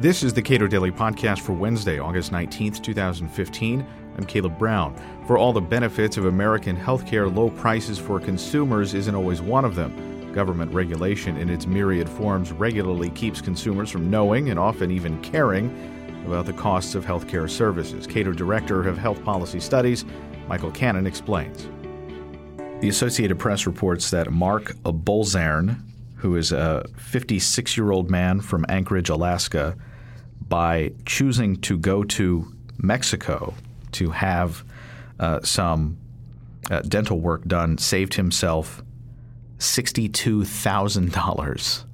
This is the Cato Daily Podcast for Wednesday, August 19th, 2015. I'm Caleb Brown. For all the benefits of American healthcare, low prices for consumers isn't always one of them. Government regulation in its myriad forms regularly keeps consumers from knowing and often even caring about the costs of healthcare services. Cato Director of Health Policy Studies, Michael Cannon, explains. The Associated Press reports that Mark Bolzern, who is a 56 year old man from Anchorage, Alaska, by choosing to go to Mexico to have uh, some uh, dental work done, saved himself $62,000.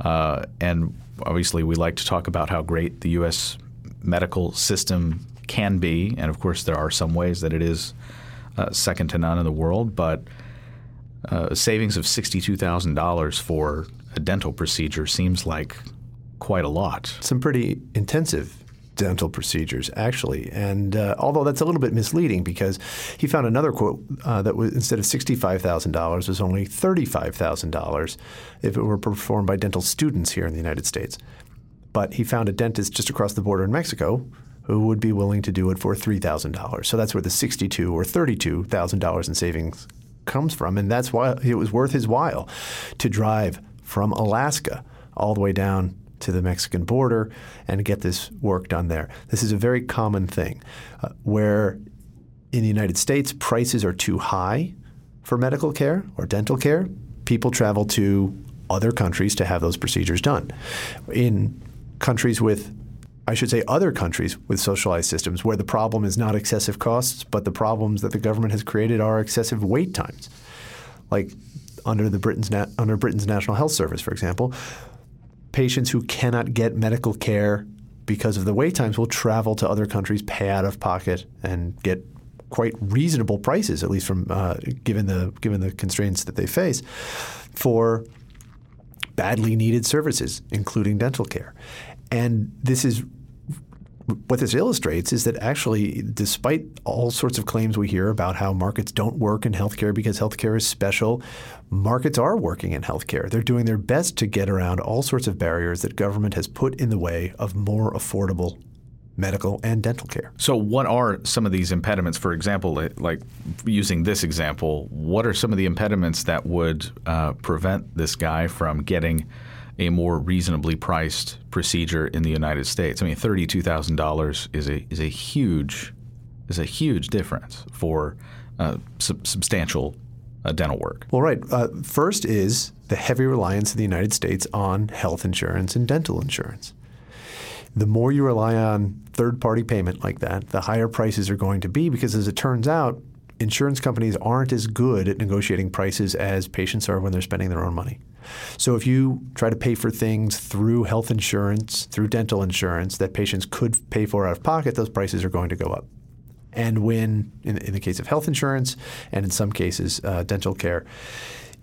Uh, and obviously, we like to talk about how great the U.S. medical system can be. And of course, there are some ways that it is uh, second to none in the world. But uh, savings of $62,000 for a dental procedure seems like quite a lot. Some pretty intensive dental procedures, actually. And uh, although that's a little bit misleading because he found another quote uh, that was instead of $65,000 was only $35,000 if it were performed by dental students here in the United States. But he found a dentist just across the border in Mexico who would be willing to do it for $3,000. So that's where the 62 or $32,000 in savings comes from. And that's why it was worth his while to drive from Alaska all the way down to the Mexican border and get this work done there. This is a very common thing uh, where in the United States prices are too high for medical care or dental care. People travel to other countries to have those procedures done. In countries with I should say other countries with socialized systems where the problem is not excessive costs, but the problems that the government has created are excessive wait times. Like under the Britain's under Britain's National Health Service, for example, patients who cannot get medical care because of the wait times will travel to other countries, pay out of pocket, and get quite reasonable prices, at least from uh, given the given the constraints that they face, for badly needed services, including dental care. And this is what this illustrates is that actually, despite all sorts of claims we hear about how markets don't work in healthcare because healthcare is special, markets are working in healthcare. They're doing their best to get around all sorts of barriers that government has put in the way of more affordable medical and dental care. So, what are some of these impediments? For example, like using this example, what are some of the impediments that would uh, prevent this guy from getting a more reasonably priced procedure in the United States. I mean, thirty-two thousand dollars is a is a huge is a huge difference for uh, substantial uh, dental work. Well, right. Uh, first is the heavy reliance of the United States on health insurance and dental insurance. The more you rely on third-party payment like that, the higher prices are going to be because, as it turns out, insurance companies aren't as good at negotiating prices as patients are when they're spending their own money. So if you try to pay for things through health insurance, through dental insurance that patients could pay for out of pocket, those prices are going to go up. And when, in, in the case of health insurance and in some cases uh, dental care,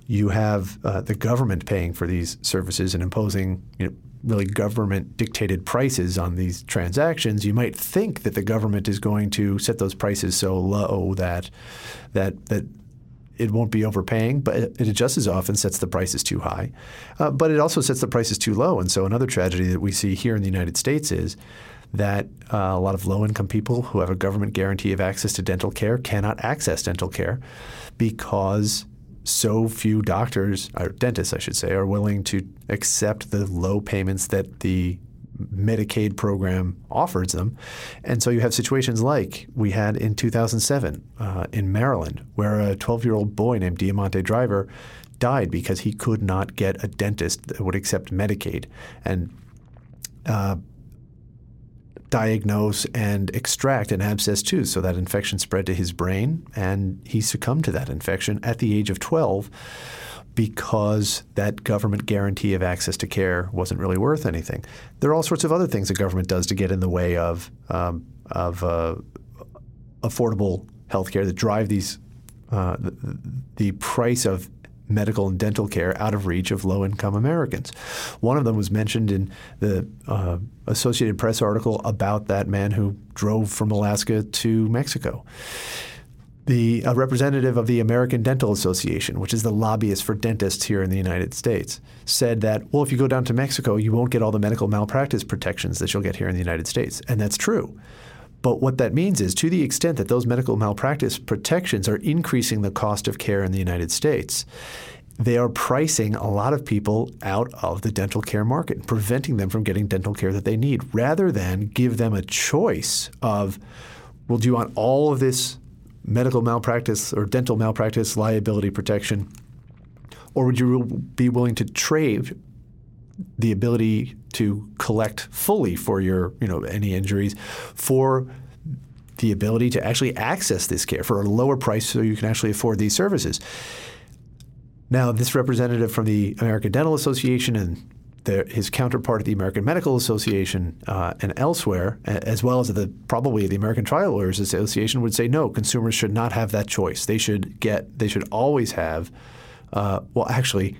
you have uh, the government paying for these services and imposing you know, really government dictated prices on these transactions, you might think that the government is going to set those prices so low that that that it won't be overpaying, but it, just as often sets the prices too high. Uh, but it also sets the prices too low. And so another tragedy that we see here in the United States is that uh, a lot of low-income people who have a government guarantee of access to dental care cannot access dental care because so few doctors or dentists, I should say, are willing to accept the low payments that the Medicaid program offers them. And so you have situations like we had in 2007 uh, in Maryland, where a 12 year old boy named Deamonte Driver died because he could not get a dentist that would accept Medicaid and uh, diagnose and extract an abscess tooth. So that infection spread to his brain, and he succumbed to that infection at the age of 12 because that government guarantee of access to care wasn't really worth anything. There are all sorts of other things the government does to get in the way of um, of uh, affordable health care that drive these uh, the, the price of medical and dental care out of reach of low income Americans. One of them was mentioned in the uh, Associated Press article about that man who drove from Alaska to Mexico The a representative of the American Dental Association, which is the lobbyist for dentists here in the United States, said that, well, if you go down to Mexico, you won't get all the medical malpractice protections that you'll get here in the United States. And that's true. But what that means is to the extent that those medical malpractice protections are increasing the cost of care in the United States, they are pricing a lot of people out of the dental care market, preventing them from getting dental care that they need, rather than give them a choice of, well, do you want all of this medical malpractice or dental malpractice liability protection, or would you be willing to trade the ability to collect fully for your, you know, any injuries for the ability to actually access this care for a lower price so you can actually afford these services. Now, this representative from the American Dental Association and the, his counterpart at the American Medical Association uh, and elsewhere, as well as the probably the American Trial Lawyers Association, would say no. Consumers should not have that choice. They should get. They should always have. Uh, well, actually,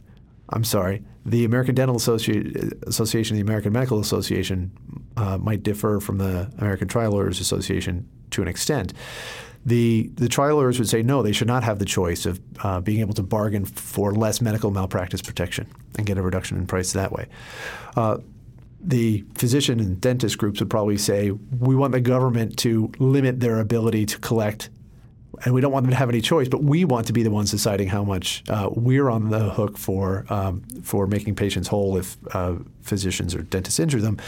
I'm sorry. The American Dental Associ- Association, the American Medical Association, uh, might differ from the American Trial Lawyers Association to an extent. The the trial lawyers would say no, they should not have the choice of uh, being able to bargain for less medical malpractice protection and get a reduction in price that way. Uh, the physician and dentist groups would probably say we want the government to limit their ability to collect and we don't want them to have any choice, but we want to be the ones deciding how much uh, we're on the hook for um, for making patients whole if uh, physicians or dentists injure them.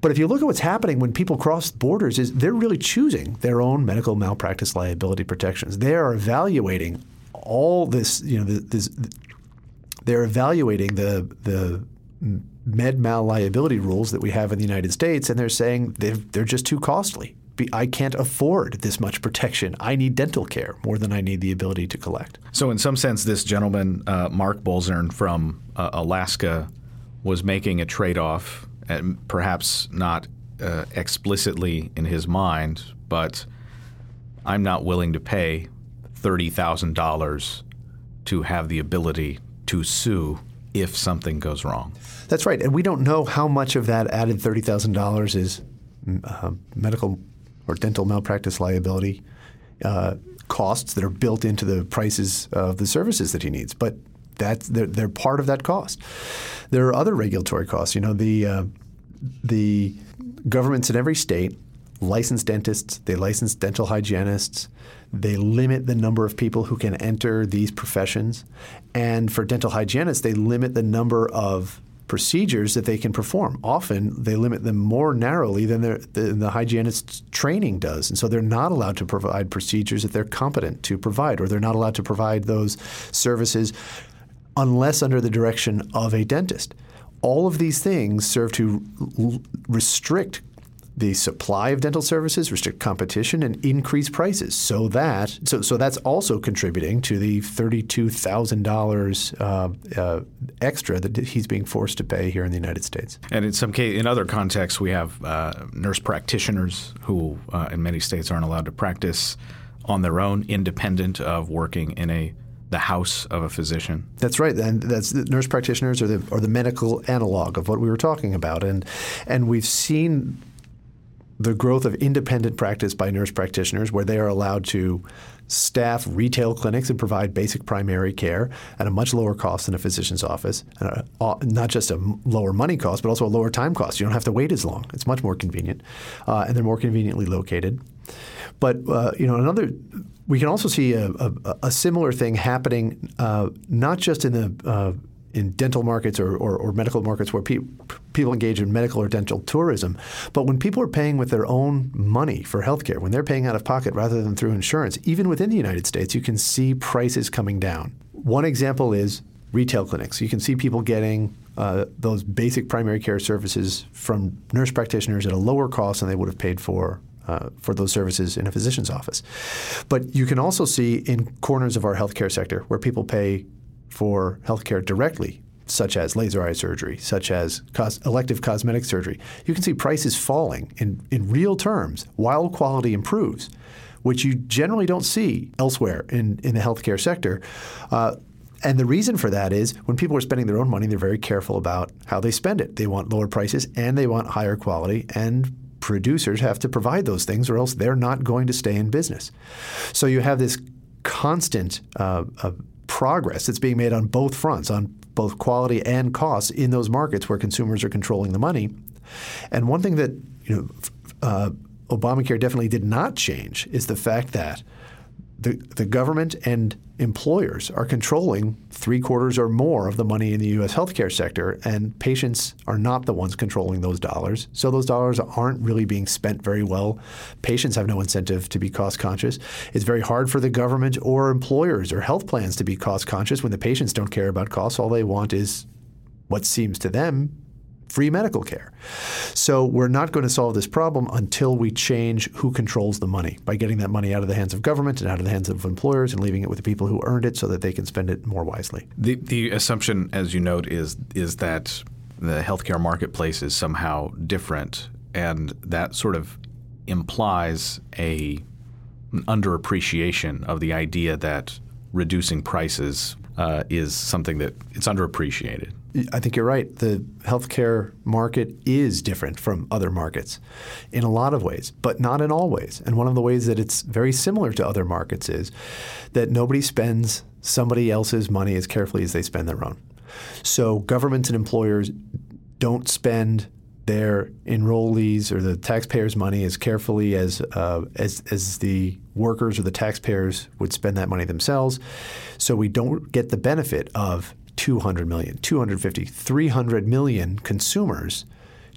But if you look at what's happening when people cross borders, is they're really choosing their own medical malpractice liability protections. They are evaluating all this, you know, this, they're evaluating the the med mal liability rules that we have in the United States, and they're saying they're, they're just too costly. I can't afford this much protection. I need dental care more than I need the ability to collect. So, in some sense, this gentleman, uh, Mark Bolzern from uh, Alaska, was making a trade off and perhaps not uh, explicitly in his mind, but I'm not willing to pay $30,000 to have the ability to sue if something goes wrong. That's right. And we don't know how much of that added $30,000 is uh, medical or dental malpractice liability uh, costs that are built into the prices of the services that he needs. But that's they're, they're part of that cost. There are other regulatory costs. You know, the uh, the governments in every state license dentists, they license dental hygienists, they limit the number of people who can enter these professions, and for dental hygienists, they limit the number of procedures that they can perform. Often they limit them more narrowly than, than the hygienist's training does. And so they're not allowed to provide procedures that they're competent to provide, or they're not allowed to provide those services unless under the direction of a dentist. All of these things serve to restrict the supply of dental services, restrict competition, and increase prices. So that so so that's also contributing to the thirty-two thousand uh, dollars uh, extra that he's being forced to pay here in the United States. And in some case, in other contexts, we have uh, nurse practitioners who, uh, in many states, aren't allowed to practice on their own, independent of working in a the house of a physician. That's right, and that's nurse practitioners are the are the medical analog of what we were talking about, and and we've seen the growth of independent practice by nurse practitioners, where they are allowed to staff retail clinics and provide basic primary care at a much lower cost than a physician's office, and a, not just a lower money cost, but also a lower time cost. You don't have to wait as long; it's much more convenient, uh, and they're more conveniently located. But uh, you know, another we can also see a, a, a similar thing happening, uh, not just in the uh, in dental markets or, or, or medical markets where pe- people engage in medical or dental tourism, but when people are paying with their own money for healthcare, when they're paying out of pocket rather than through insurance, even within the United States, you can see prices coming down. One example is retail clinics. You can see people getting uh, those basic primary care services from nurse practitioners at a lower cost than they would have paid for uh, for those services in a physician's office. But you can also see in corners of our healthcare sector where people pay for healthcare directly, such as laser eye surgery, such as cos- elective cosmetic surgery, you can see prices falling in, in real terms while quality improves, which you generally don't see elsewhere in, in the healthcare sector. Uh, and the reason for that is when people are spending their own money, they're very careful about how they spend it. They want lower prices and they want higher quality. And producers have to provide those things, or else they're not going to stay in business. So you have this constant uh, uh, progress that's being made on both fronts, on both quality and costs in those markets where consumers are controlling the money. And one thing that you know, uh, Obamacare definitely did not change is the fact that the, the government and employers are controlling three quarters or more of the money in the U.S. healthcare sector, and patients are not the ones controlling those dollars. So those dollars aren't really being spent very well. Patients have no incentive to be cost conscious. It's very hard for the government or employers or health plans to be cost conscious when the patients don't care about costs. All they want is what seems to them free medical care. So we're not going to solve this problem until we change who controls the money by getting that money out of the hands of government and out of the hands of employers and leaving it with the people who earned it so that they can spend it more wisely. The the assumption as you note is is that the healthcare marketplace is somehow different and that sort of implies a an underappreciation of the idea that reducing prices uh, is something that it's underappreciated. I think you're right. The healthcare market is different from other markets in a lot of ways, but not in all ways. And one of the ways that it's very similar to other markets is that nobody spends somebody else's money as carefully as they spend their own. So governments and employers don't spend their enrollees or the taxpayers' money as carefully as uh, as as the workers or the taxpayers would spend that money themselves. So we don't get the benefit of 200 million, 250, 300 million consumers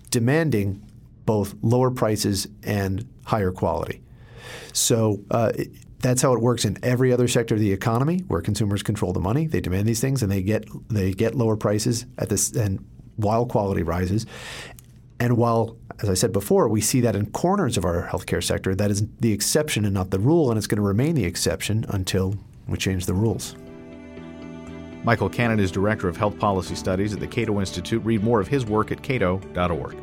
demanding both lower prices and higher quality. So uh, that's how it works in every other sector of the economy where consumers control the money. They demand these things and they get they get lower prices at this and while quality rises. And while, as I said before, we see that in corners of our healthcare sector, that is the exception and not the rule, and it's going to remain the exception until we change the rules. Michael Cannon is Director of Health Policy Studies at the Cato Institute. Read more of his work at cato.org.